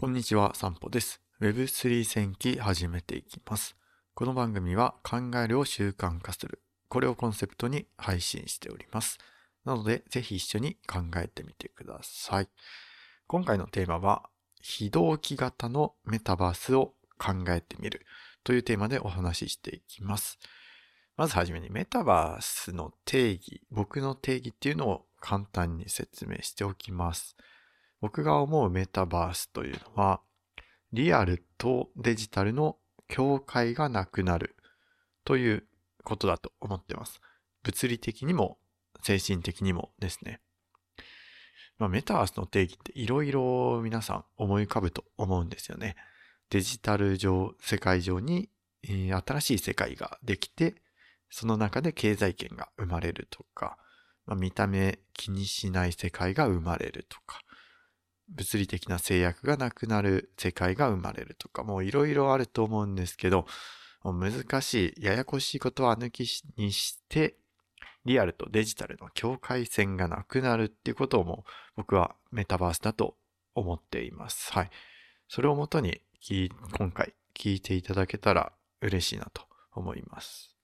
こんにちは、散歩です。Web3 戦記始めていきます。この番組は考えるを習慣化する。これをコンセプトに配信しております。なので、ぜひ一緒に考えてみてください。今回のテーマは、非同期型のメタバースを考えてみるというテーマでお話ししていきます。まずはじめにメタバースの定義、僕の定義っていうのを簡単に説明しておきます。僕が思うメタバースというのは、リアルとデジタルの境界がなくなるということだと思ってます。物理的にも精神的にもですね。まあ、メタバースの定義っていろいろ皆さん思い浮かぶと思うんですよね。デジタル上、世界上に、えー新しい世界ができて、その中で経済圏が生まれるとか、まあ、見た目気にしない世界が生まれるとか、物理的な制約がなくなる世界が生まれるとか、もういろいろあると思うんですけど、難しい、ややこしいことは抜きにして、リアルとデジタルの境界線がなくなるっていうことをもう僕はメタバースだと思っています。はい。それをもとに今回聞いていただけたら嬉しいなと思います。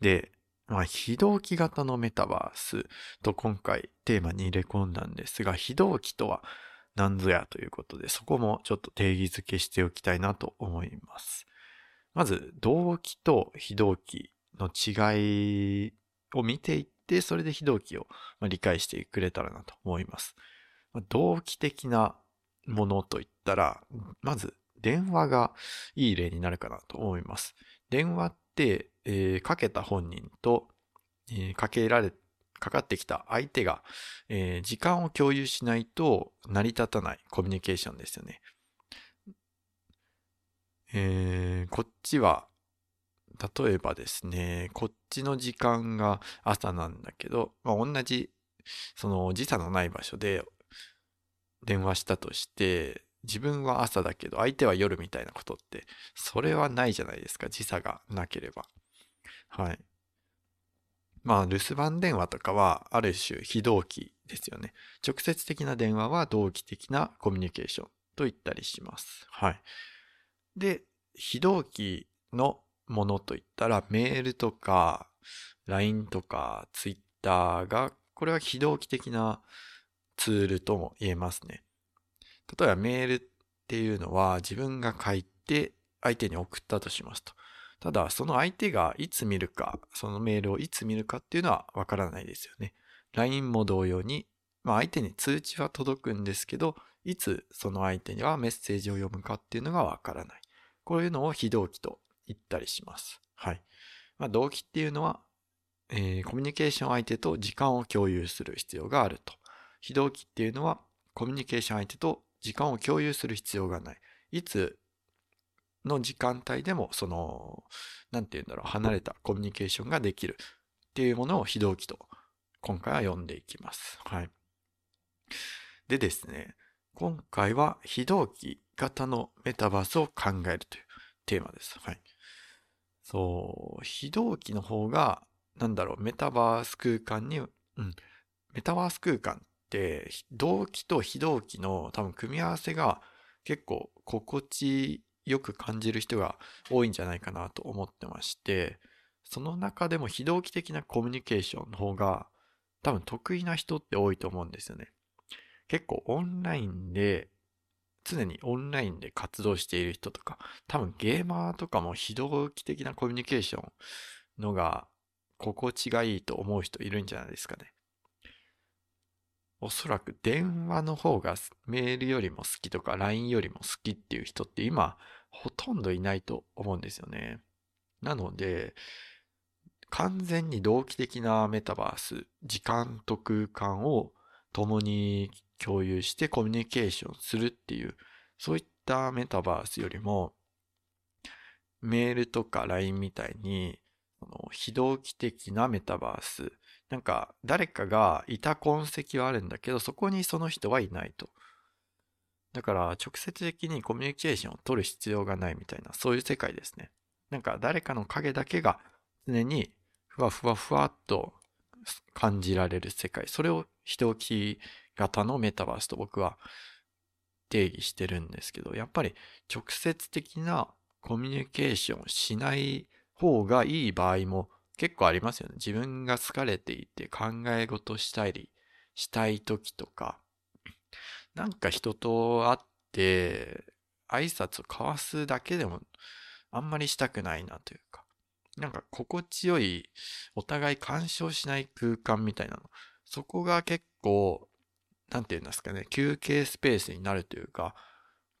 で、まあ、非同期型のメタバースと今回テーマに入れ込んだんですが、非同期とは何ぞやということで、そこもちょっと定義づけしておきたいなと思います。まず、同期と非同期の違いを見ていって、それで非同期を理解してくれたらなと思います。同期的なものといったら、まず電話がいい例になるかなと思います。電話って、えーかけた本人と、えーかけられ、かかってきた相手が、えー時間を共有しないと成り立たないコミュニケーションですよね。えーこっちは、例えばですね、こっちの時間が朝なんだけど、まあ、同じ、その時差のない場所で電話したとして、自分は朝だけど相手は夜みたいなことって、それはないじゃないですか、時差がなければ。はい。まあ、留守番電話とかは、ある種非同期ですよね。直接的な電話は同期的なコミュニケーションと言ったりします。はい。で、非同期のものといったら、メールとか、LINE とか、Twitter が、これは非同期的なツールとも言えますね。例えばメールっていうのは自分が書いて相手に送ったとしますと。ただ、その相手がいつ見るか、そのメールをいつ見るかっていうのはわからないですよね。LINE も同様に、まあ相手に通知は届くんですけど、いつその相手にはメッセージを読むかっていうのがわからない。こういうのを非同期と言ったりします。はい。まあ同期っていうのは、えーコミュニケーション相手と時間を共有する必要があると。非同期っていうのは、コミュニケーション相手と時間を共有する必要がない。いつの時間帯でも、その、なんて言うんだろう、離れたコミュニケーションができるっていうものを非同期と、今回は読んでいきます。はい。でですね、今回は非同期型のメタバースを考えるというテーマです。はい。そう、非同期の方が、なんだろう、メタバース空間に、うん、メタバース空間って、同期と非同期の多分組み合わせが結構心地よく感じる人が多いんじゃないかなと思ってまして、その中でも非同期的なコミュニケーションの方が多分得意な人って多いと思うんですよね。結構オンラインで、常にオンラインで活動している人とか、多分ゲーマーとかも非同期的なコミュニケーションのが心地がいいと思う人いるんじゃないですかね。おそらく電話の方がメールよりも好きとか LINE よりも好きっていう人って今ほとんどいないと思うんですよね。なので、完全に同期的なメタバース、時間と空間を共に共有してコミュニケーションするっていう、そういったメタバースよりも、メールとか LINE みたいに、非同期的なメタバース、なんか誰かがいた痕跡はあるんだけど、そこにその人はいないと。だから直接的にコミュニケーションを取る必要がないみたいな、そういう世界ですね。なんか誰かの影だけが常にふわふわふわっと感じられる世界。それを非同期型のメタバースと僕は定義してるんですけど、やっぱり直接的なコミュニケーションしない方がいい場合も結構ありますよね。自分が疲れていて考え事したりしたい時とか、なんか人と会って挨拶を交わすだけでもあんまりしたくないなというか、なんか心地よいお互い干渉しない空間みたいなの。そこが結構、なんて言うんですかね、休憩スペースになるというか、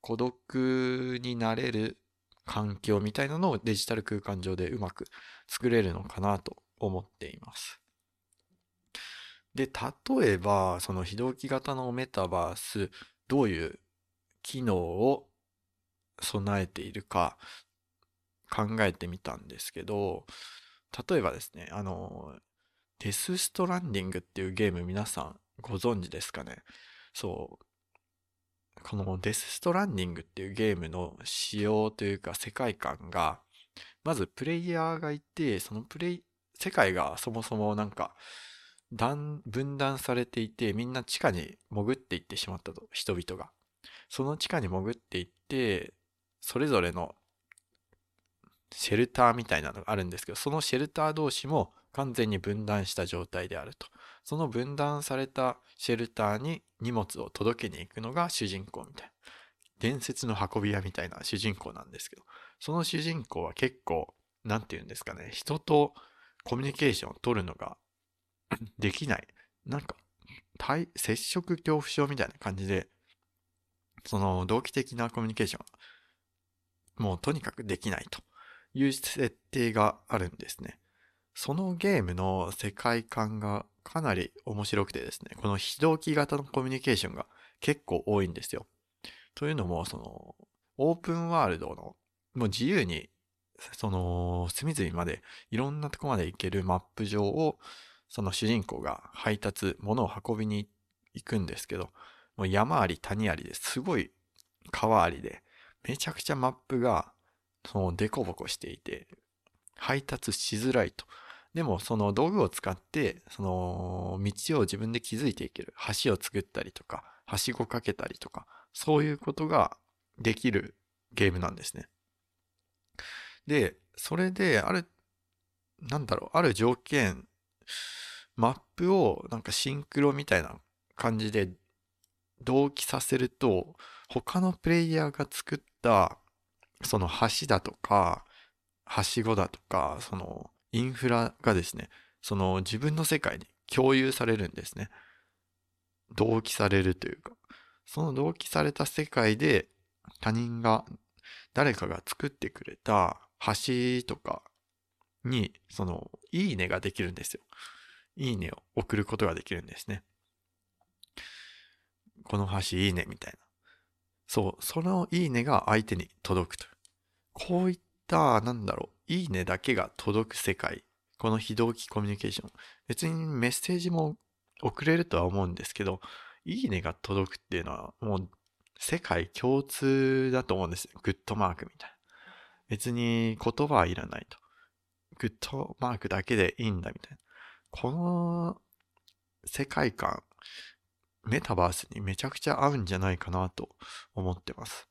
孤独になれる環境みたいなのをデジタル空間上でうまく作れるのかなと思っています。で、例えば、その非同期型のメタバース、どういう機能を備えているか考えてみたんですけど、例えばですね、あの、デスストランディングっていうゲーム皆さんご存知ですかね？そう。このデスストランディングっていうゲームの仕様というか世界観が、まずプレイヤーがいて、そのプレイ、世界がそもそもなんか、分断されていて、みんな地下に潜っていってしまったと、人々が。その地下に潜っていって、それぞれのシェルターみたいなのがあるんですけど、そのシェルター同士も完全に分断した状態であると。その分断されたシェルターに荷物を届けに行くのが主人公みたいな。伝説の運び屋みたいな主人公なんですけど、その主人公は結構、なんて言うんですかね、人とコミュニケーションを取るのが できない。なんか、対、接触恐怖症みたいな感じで、その同期的なコミュニケーション、もうとにかくできないという設定があるんですね。そのゲームの世界観がかなり面白くてですね、この非同期型のコミュニケーションが結構多いんですよ。というのも、その、オープンワールドの、もう自由に、その、隅々まで、いろんなとこまで行けるマップ上を、その主人公が配達、物を運びに行くんですけど、もう山あり谷ありですごい川ありで、めちゃくちゃマップが、その、デコボコしていて、配達しづらいと。でもその道具を使ってその道を自分で築いていける橋を作ったりとかはしごかけたりとかそういうことができるゲームなんですね。でそれであるなんだろうある条件マップをなんかシンクロみたいな感じで同期させると他のプレイヤーが作ったその橋だとかはしごだとかそのインフラがですね、その自分の世界に共有されるんですね。同期されるというか、その同期された世界で他人が、誰かが作ってくれた橋とかに、その、いいねができるんですよ。いいねを送ることができるんですね。この橋いいねみたいな。そう、そのいいねが相手に届くと。こういった、なんだろう、いいねだけが届く世界。この非同期コミュニケーション。別にメッセージも送れるとは思うんですけど、いいねが届くっていうのはもう世界共通だと思うんですよ。グッドマークみたいな。別に言葉はいらないと。グッドマークだけでいいんだみたいな。この世界観、メタバースにめちゃくちゃ合うんじゃないかなと思ってます。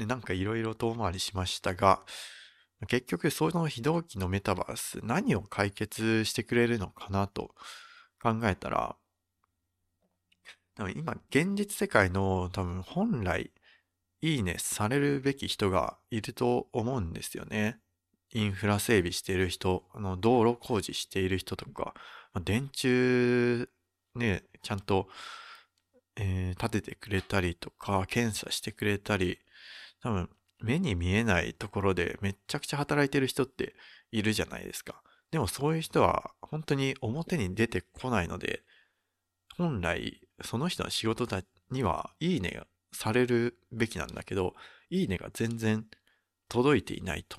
で、なんかいろいろ遠回りしましたが、結局その非同期のメタバース何を解決してくれるのかなと考えたら、多分今現実世界の多分本来いいねされるべき人がいると思うんですよね。インフラ整備している人、あの道路工事している人とか、電柱ね、ちゃんと、えー、立ててくれたりとか、検査してくれたり、多分目に見えないところでめちゃくちゃ働いてる人っているじゃないですか。でもそういう人は本当に表に出てこないので、本来その人の仕事にはいいねがされるべきなんだけど、いいねが全然届いていないと。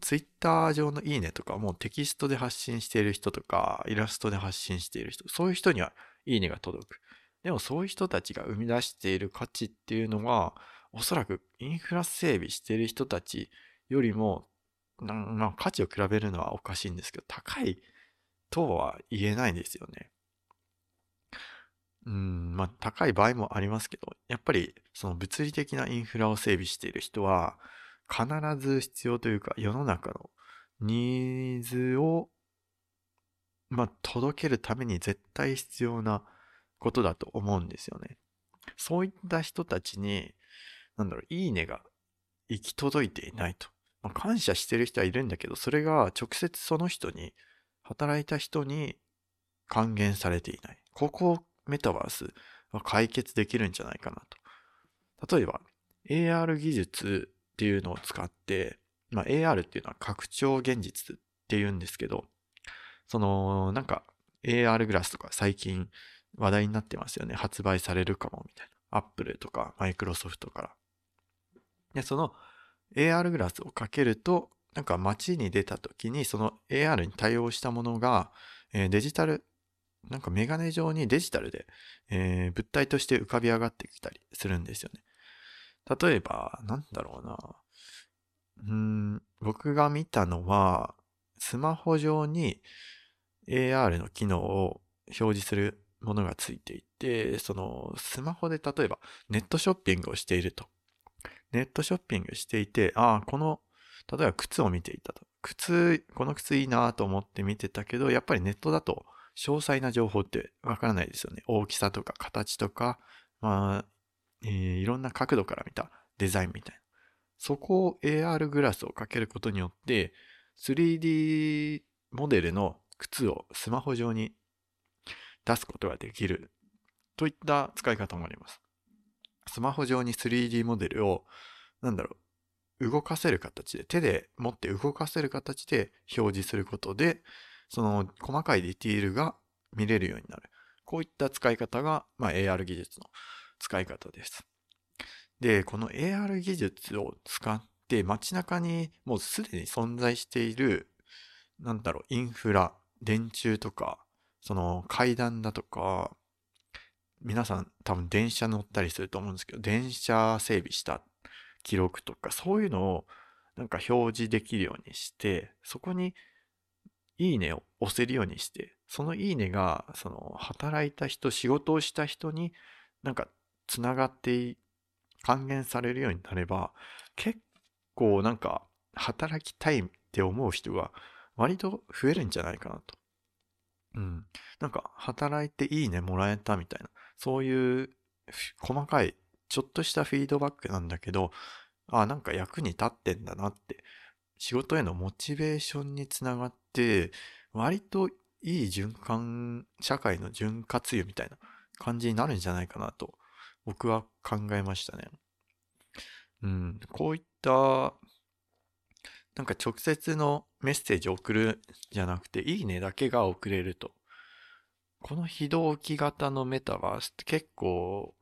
ツイッター上のいいねとかもうテキストで発信している人とか、イラストで発信している人、そういう人にはいいねが届く。でもそういう人たちが生み出している価値っていうのは、おそらくインフラ整備してる人たちよりも、まあ、価値を比べるのはおかしいんですけど、高いとは言えないんですよね。うん、まあ高い場合もありますけど、やっぱりその物理的なインフラを整備している人は、必ず必要というか世の中のニーズを、まあ、届けるために絶対必要なことだと思うんですよね。そういった人たちに、なんだろう、いいねが行き届いていないと。まあ、感謝してる人はいるんだけど、それが直接その人に、働いた人に還元されていない。ここをメタバースは解決できるんじゃないかなと。例えば、AR 技術っていうのを使って、まあ、AR っていうのは拡張現実っていうんですけど、その、なんか AR グラスとか最近話題になってますよね。発売されるかもみたいな。Apple とか Microsoft から。で、その AR グラスをかけると、なんか街に出た時にその AR に対応したものが、えー、デジタル、なんかメガネ状にデジタルで、えー、物体として浮かび上がってきたりするんですよね。例えば、なんだろうな。うん、僕が見たのは、スマホ上に AR の機能を表示するものがついていて、そのスマホで例えばネットショッピングをしていると。ネットショッピングしていて、ああ、この、例えば靴を見ていたと。靴、この靴いいなと思って見てたけど、やっぱりネットだと詳細な情報ってわからないですよね。大きさとか形とか、まあ、えー、いろんな角度から見たデザインみたいな。そこを AR グラスをかけることによって、3D モデルの靴をスマホ上に出すことができるといった使い方もあります。スマホ上に 3D モデルを、なんだろう、動かせる形で、手で持って動かせる形で表示することで、その細かいディティールが見れるようになる。こういった使い方が、まあ、AR 技術の使い方です。で、この AR 技術を使って街中にもうすでに存在している、なんだろう、インフラ、電柱とか、その階段だとか、皆さん多分電車乗ったりすると思うんですけど、電車整備した記録とか、そういうのをなんか表示できるようにして、そこにいいねを押せるようにして、そのいいねが、その働いた人、仕事をした人になんかつながって還元されるようになれば、結構なんか働きたいって思う人が割と増えるんじゃないかなと。うん。なんか、働いていいねもらえたみたいな、そういう細かい、ちょっとしたフィードバックなんだけど、あ、なんか役に立ってんだなって、仕事へのモチベーションにつながって、割といい循環、社会の潤滑油みたいな感じになるんじゃないかなと、僕は考えましたね。うん、こういった、なんか直接のメッセージを送るじゃなくて、いいねだけが送れると。この非同期型のメタバースって結構、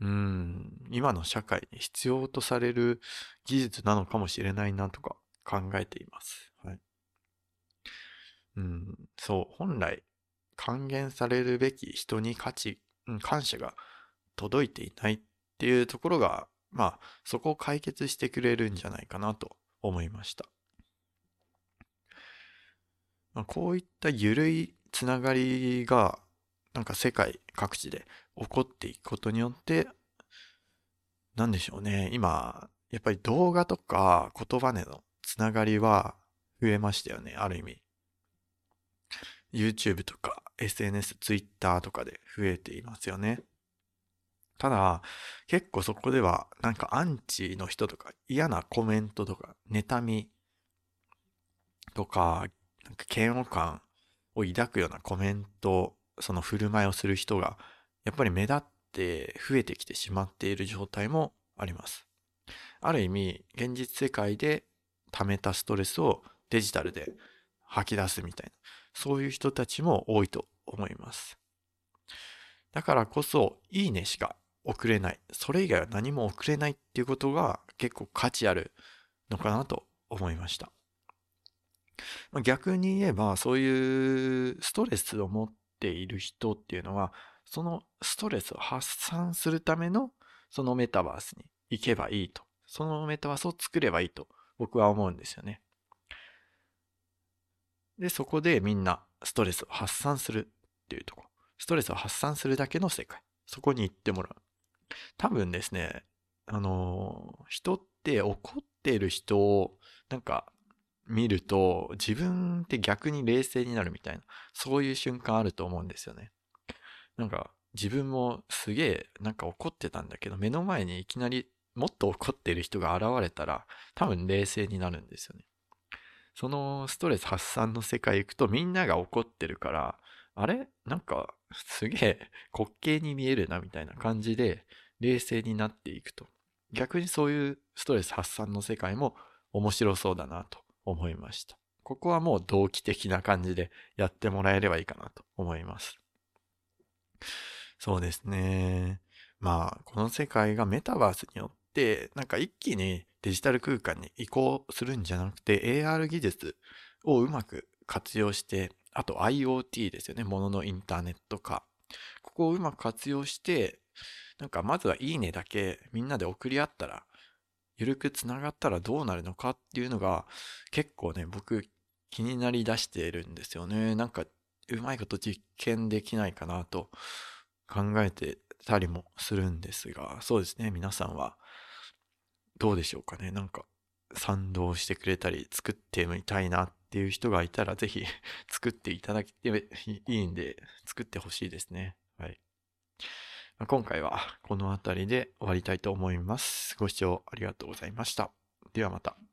うん、今の社会に必要とされる技術なのかもしれないなとか考えています。はい。うん、そう、本来還元されるべき人に価値、うん、感謝が届いていないっていうところが、まあ、そこを解決してくれるんじゃないかなと思いました。まあ、こういった緩いつながりが、なんか世界各地で起こっていくことによって、なんでしょうね。今、やっぱり動画とか言葉でのつながりは増えましたよね。ある意味。YouTube とか SNS、Twitter とかで増えていますよね。ただ、結構そこではなんかアンチの人とか嫌なコメントとか妬みとかなんか嫌悪感を抱くようなコメント、その振る舞いをする人が、やっぱり目立って増えてきてしまっている状態もあります。ある意味、現実世界で溜めたストレスをデジタルで吐き出すみたいな、そういう人たちも多いと思います。だからこそ、いいねしか送れない。それ以外は何も送れないっていうことが結構価値あるのかなと思いました。逆に言えば、そういうストレスを持っている人っていうのは、そのストレスを発散するための、そのメタバースに行けばいいと。そのメタバースを作ればいいと、僕は思うんですよね。で、そこでみんなストレスを発散するっていうとこ。ストレスを発散するだけの世界。そこに行ってもらう。多分ですね、あの、人って怒っている人をなんか見ると自分って逆に冷静になるみたいな、そういう瞬間あると思うんですよね。なんか自分もすげえなんか怒ってたんだけど、目の前にいきなりもっと怒ってる人が現れたら多分冷静になるんですよね。そのストレス発散の世界行くとみんなが怒ってるから、あれ？なんかすげえ滑稽に見えるなみたいな感じで冷静になっていくと。逆にそういうストレス発散の世界も面白そうだなと思いました。ここはもう同期的な感じでやってもらえればいいかなと思います。そうですね。まあ、この世界がメタバースによって、なんか一気にデジタル空間に移行するんじゃなくて AR 技術をうまく活用して、あと IoT ですよね。もののインターネット化。ここをうまく活用して、なんかまずはいいねだけみんなで送り合ったら、ゆるくつながったらどうなるのかっていうのが結構ね、僕気になりだしているんですよね。なんかうまいこと実験できないかなと考えてたりもするんですが、そうですね、皆さんはどうでしょうかね。なんか賛同してくれたり作ってみたいなっていう人がいたらぜひ作っていただけていいんで作ってほしいですね。はい。今回はこの辺りで終わりたいと思います。ご視聴ありがとうございました。ではまた。